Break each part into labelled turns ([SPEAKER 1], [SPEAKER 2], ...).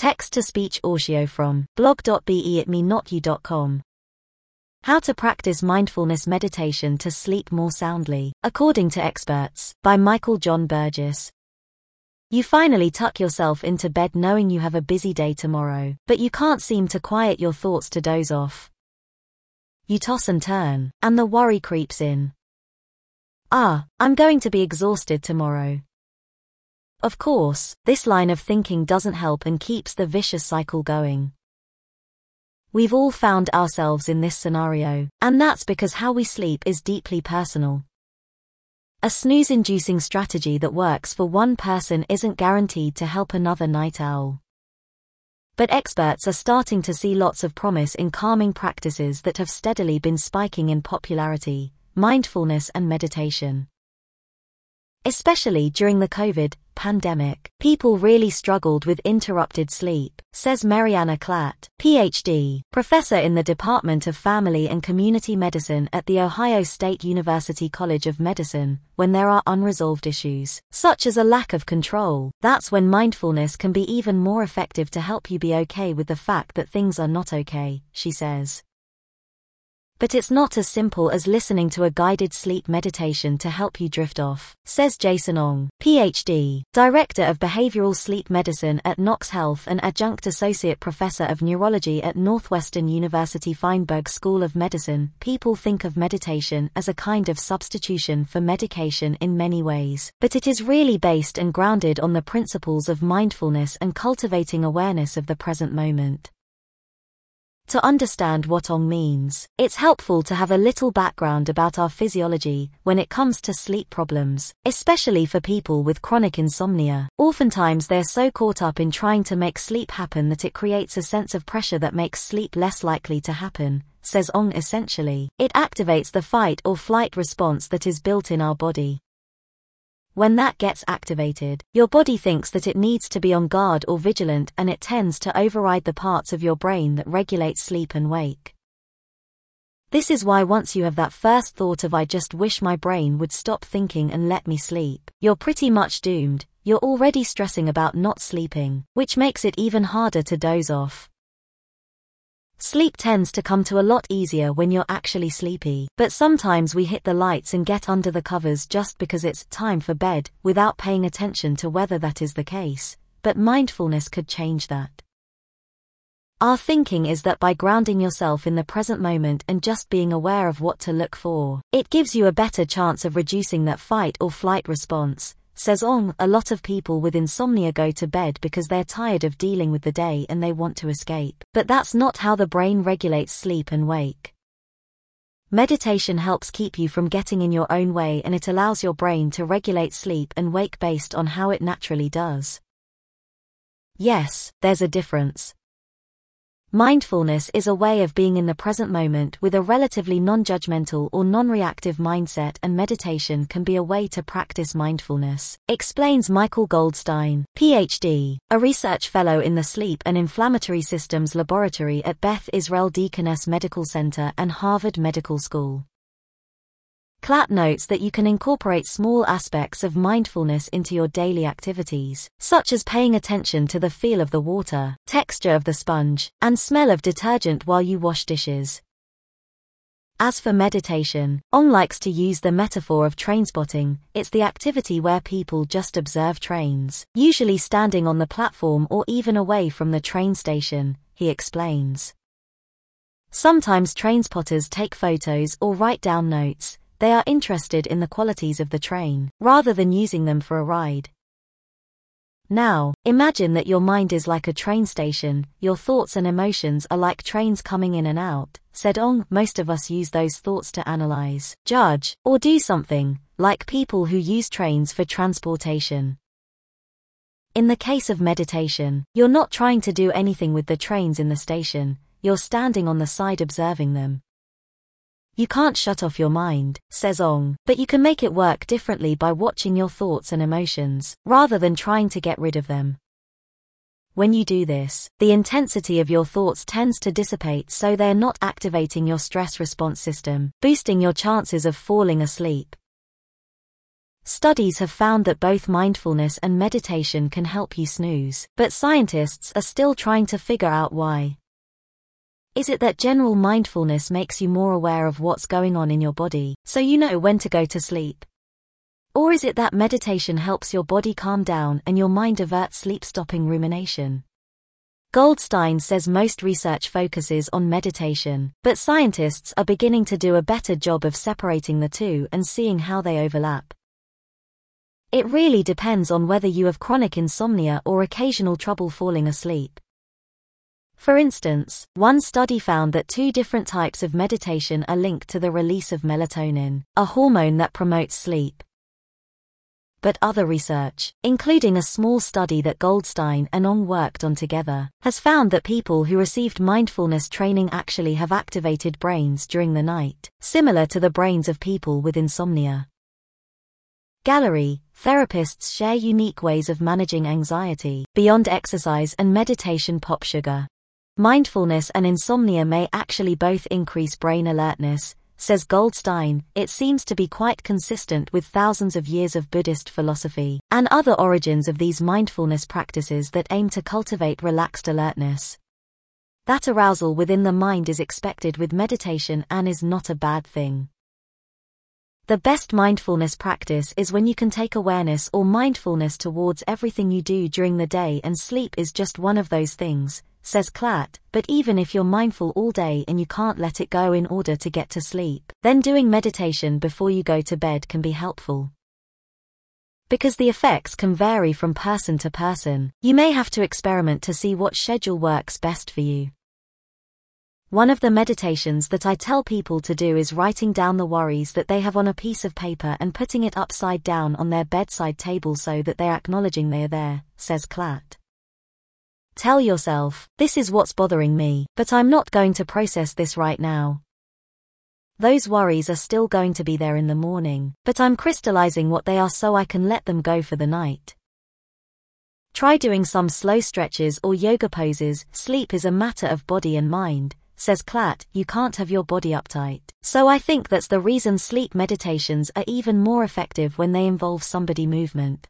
[SPEAKER 1] Text to speech audio from blog.be at me. How to practice mindfulness meditation to sleep more soundly, according to experts, by Michael John Burgess. You finally tuck yourself into bed knowing you have a busy day tomorrow, but you can't seem to quiet your thoughts to doze off. You toss and turn, and the worry creeps in. Ah, I'm going to be exhausted tomorrow. Of course, this line of thinking doesn't help and keeps the vicious cycle going. We've all found ourselves in this scenario, and that's because how we sleep is deeply personal. A snooze inducing strategy that works for one person isn't guaranteed to help another night owl. But experts are starting to see lots of promise in calming practices that have steadily been spiking in popularity, mindfulness and meditation. Especially during the COVID pandemic, people really struggled with interrupted sleep, says Maryanna Klatt, PhD, professor in the Department of Family and Community Medicine at The Ohio State University College of Medicine. When there are unresolved issues, such as a lack of control, that's when mindfulness can be even more effective to help you be okay with the fact that things are not okay, she says. But it's not as simple as listening to a guided sleep meditation to help you drift off, says Jason Ong, PhD, Director of Behavioral Sleep Medicine at Nox Health and Adjunct Associate Professor of Neurology at Northwestern University Feinberg School of Medicine. People think of meditation as a kind of substitution for medication in many ways, but it is really based and grounded on the principles of mindfulness and cultivating awareness of the present moment. To understand what Ong means, it's helpful to have a little background about our physiology when it comes to sleep problems, especially for people with chronic insomnia. Oftentimes they're so caught up in trying to make sleep happen that it creates a sense of pressure that makes sleep less likely to happen, says Ong essentially. It activates the fight or flight response that is built in our body. When that gets activated, your body thinks that it needs to be on guard or vigilant and it tends to override the parts of your brain that regulate sleep and wake. This is why once you have that first thought of I just wish my brain would stop thinking and let me sleep, you're pretty much doomed, you're already stressing about not sleeping, which makes it even harder to doze off. Sleep tends to come to a lot easier when you're actually sleepy, but sometimes we hit the lights and get under the covers just because it's time for bed, without paying attention to whether that is the case, but mindfulness could change that. Our thinking is that by grounding yourself in the present moment and just being aware of what to look for, it gives you a better chance of reducing that fight or flight response, Says Ong, a lot of people with insomnia go to bed because they're tired of dealing with the day and they want to escape. But that's not how the brain regulates sleep and wake. Meditation helps keep you from getting in your own way and it allows your brain to regulate sleep and wake based on how it naturally does. Yes, there's a difference. Mindfulness is a way of being in the present moment with a relatively non-judgmental or non-reactive mindset and meditation can be a way to practice mindfulness, explains Michael Goldstein, PhD, a research fellow in the Sleep and Inflammatory Systems Laboratory at Beth Israel Deaconess Medical Center and Harvard Medical School. Klatt notes that you can incorporate small aspects of mindfulness into your daily activities, such as paying attention to the feel of the water, texture of the sponge, and smell of detergent while you wash dishes. As for meditation, Ong likes to use the metaphor of train spotting. It's the activity where people just observe trains, usually standing on the platform or even away from the train station, he explains. Sometimes train spotters take photos or write down notes, they are interested in the qualities of the train, rather than using them for a ride. Now, imagine that your mind is like a train station, your thoughts and emotions are like trains coming in and out, said Ong. Most of us use those thoughts to analyze, judge, or do something, like people who use trains for transportation. In the case of meditation, you're not trying to do anything with the trains in the station, you're standing on the side observing them. You can't shut off your mind, says Ong, but you can make it work differently by watching your thoughts and emotions, rather than trying to get rid of them. When you do this, the intensity of your thoughts tends to dissipate so they're not activating your stress response system, boosting your chances of falling asleep. Studies have found that both mindfulness and meditation can help you snooze, but scientists are still trying to figure out why. Is it that general mindfulness makes you more aware of what's going on in your body, so you know when to go to sleep? Or is it that meditation helps your body calm down and your mind avert sleep stopping rumination? Goldstein says most research focuses on meditation, but scientists are beginning to do a better job of separating the two and seeing how they overlap. It really depends on whether you have chronic insomnia or occasional trouble falling asleep. For instance, one study found that two different types of meditation are linked to the release of melatonin, a hormone that promotes sleep. But other research, including a small study that Goldstein and Ong worked on together, has found that people who received mindfulness training actually have activated brains during the night, similar to the brains of people with insomnia. Gallery, therapists share unique ways of managing anxiety, beyond exercise and meditation pop sugar. Mindfulness and insomnia may actually both increase brain alertness, says Goldstein. It seems to be quite consistent with thousands of years of Buddhist philosophy and other origins of these mindfulness practices that aim to cultivate relaxed alertness. That arousal within the mind is expected with meditation and is not a bad thing. The best mindfulness practice is when you can take awareness or mindfulness towards everything you do during the day and sleep is just one of those things, says Klatt, but even if you're mindful all day and you can't let it go in order to get to sleep, then doing meditation before you go to bed can be helpful. Because the effects can vary from person to person, you may have to experiment to see what schedule works best for you. One of the meditations that I tell people to do is writing down the worries that they have on a piece of paper and putting it upside down on their bedside table so that they're acknowledging they are there, says Klatt. Tell yourself, this is what's bothering me, but I'm not going to process this right now. Those worries are still going to be there in the morning, but I'm crystallizing what they are so I can let them go for the night. Try doing some slow stretches or yoga poses. Sleep is a matter of body and mind, says Klatt, you can't have your body uptight. So I think that's the reason sleep meditations are even more effective when they involve somebody movement.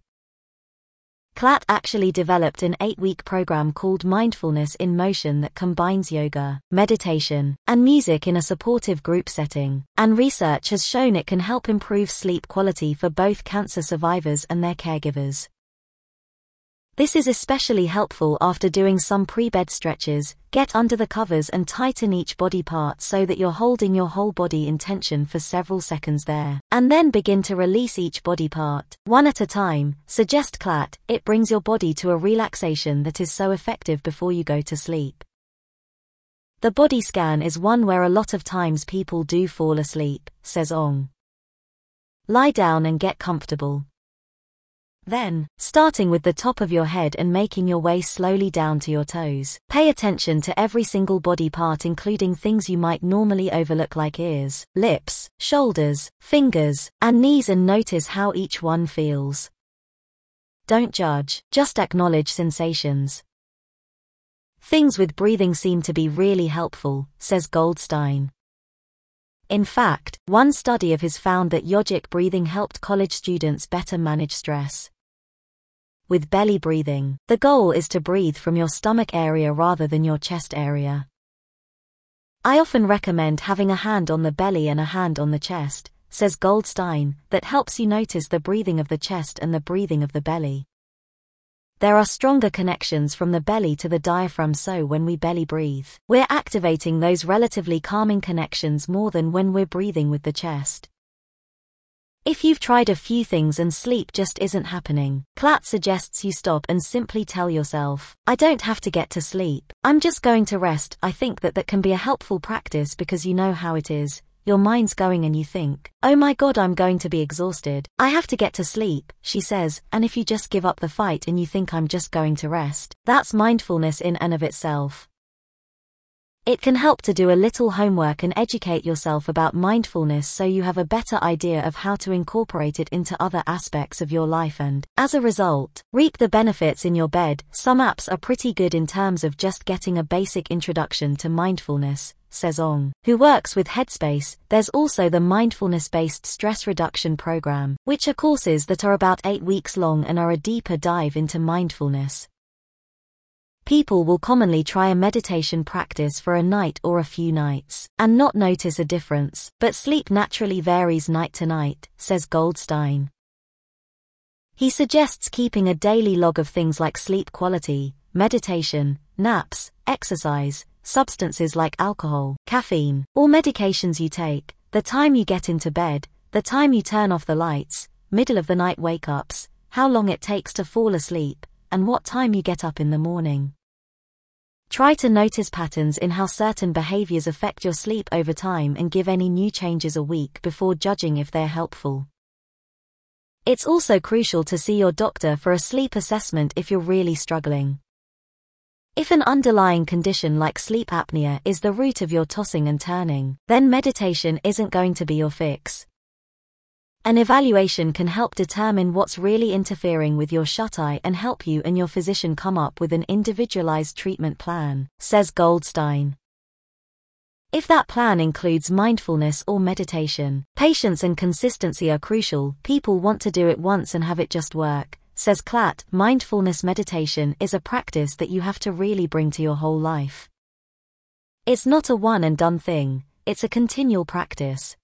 [SPEAKER 1] Klatt actually developed an eight-week program called Mindfulness in Motion that combines yoga, meditation, and music in a supportive group setting, and research has shown it can help improve sleep quality for both cancer survivors and their caregivers. This is especially helpful after doing some pre-bed stretches, get under the covers and tighten each body part so that you're holding your whole body in tension for several seconds there. And then begin to release each body part, one at a time, suggest Klatt, it brings your body to a relaxation that is so effective before you go to sleep. The body scan is one where a lot of times people do fall asleep, says Ong. Lie down and get comfortable. Then, starting with the top of your head and making your way slowly down to your toes, pay attention to every single body part including things you might normally overlook like ears, lips, shoulders, fingers, and knees and notice how each one feels. Don't judge, just acknowledge sensations. Things with breathing seem to be really helpful, says Goldstein. In fact, one study of his found that yogic breathing helped college students better manage stress with belly breathing. The goal is to breathe from your stomach area rather than your chest area. I often recommend having a hand on the belly and a hand on the chest, says Goldstein, that helps you notice the breathing of the chest and the breathing of the belly. There are stronger connections from the belly to the diaphragm so when we belly breathe, we're activating those relatively calming connections more than when we're breathing with the chest. If you've tried a few things and sleep just isn't happening, Klatt suggests you stop and simply tell yourself, I don't have to get to sleep, I'm just going to rest. I think that that can be a helpful practice because you know how it is. Your mind's going and you think, oh my god, I'm going to be exhausted. I have to get to sleep, she says, and if you just give up the fight and you think I'm just going to rest, that's mindfulness in and of itself. It can help to do a little homework and educate yourself about mindfulness so you have a better idea of how to incorporate it into other aspects of your life and, as a result, reap the benefits in your bed. Some apps are pretty good in terms of just getting a basic introduction to mindfulness, says Ong, who works with Headspace. There's also the mindfulness based stress reduction program, which are courses that are about eight weeks long and are a deeper dive into mindfulness. People will commonly try a meditation practice for a night or a few nights and not notice a difference, but sleep naturally varies night to night, says Goldstein. He suggests keeping a daily log of things like sleep quality, meditation, naps, exercise, substances like alcohol, caffeine, or medications you take, the time you get into bed, the time you turn off the lights, middle of the night wake ups, how long it takes to fall asleep, and what time you get up in the morning. Try to notice patterns in how certain behaviors affect your sleep over time and give any new changes a week before judging if they're helpful. It's also crucial to see your doctor for a sleep assessment if you're really struggling. If an underlying condition like sleep apnea is the root of your tossing and turning, then meditation isn't going to be your fix. An evaluation can help determine what's really interfering with your shut eye and help you and your physician come up with an individualized treatment plan, says Goldstein. If that plan includes mindfulness or meditation, patience and consistency are crucial. People want to do it once and have it just work, says Klatt. Mindfulness meditation is a practice that you have to really bring to your whole life. It's not a one and done thing, it's a continual practice.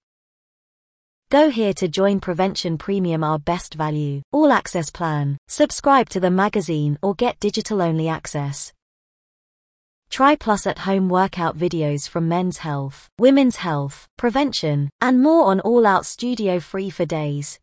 [SPEAKER 1] Go here to join Prevention Premium our best value, all access plan, subscribe to the magazine or get digital only access. Try Plus at home workout videos from men's health, women's health, prevention, and more on all out studio free for days.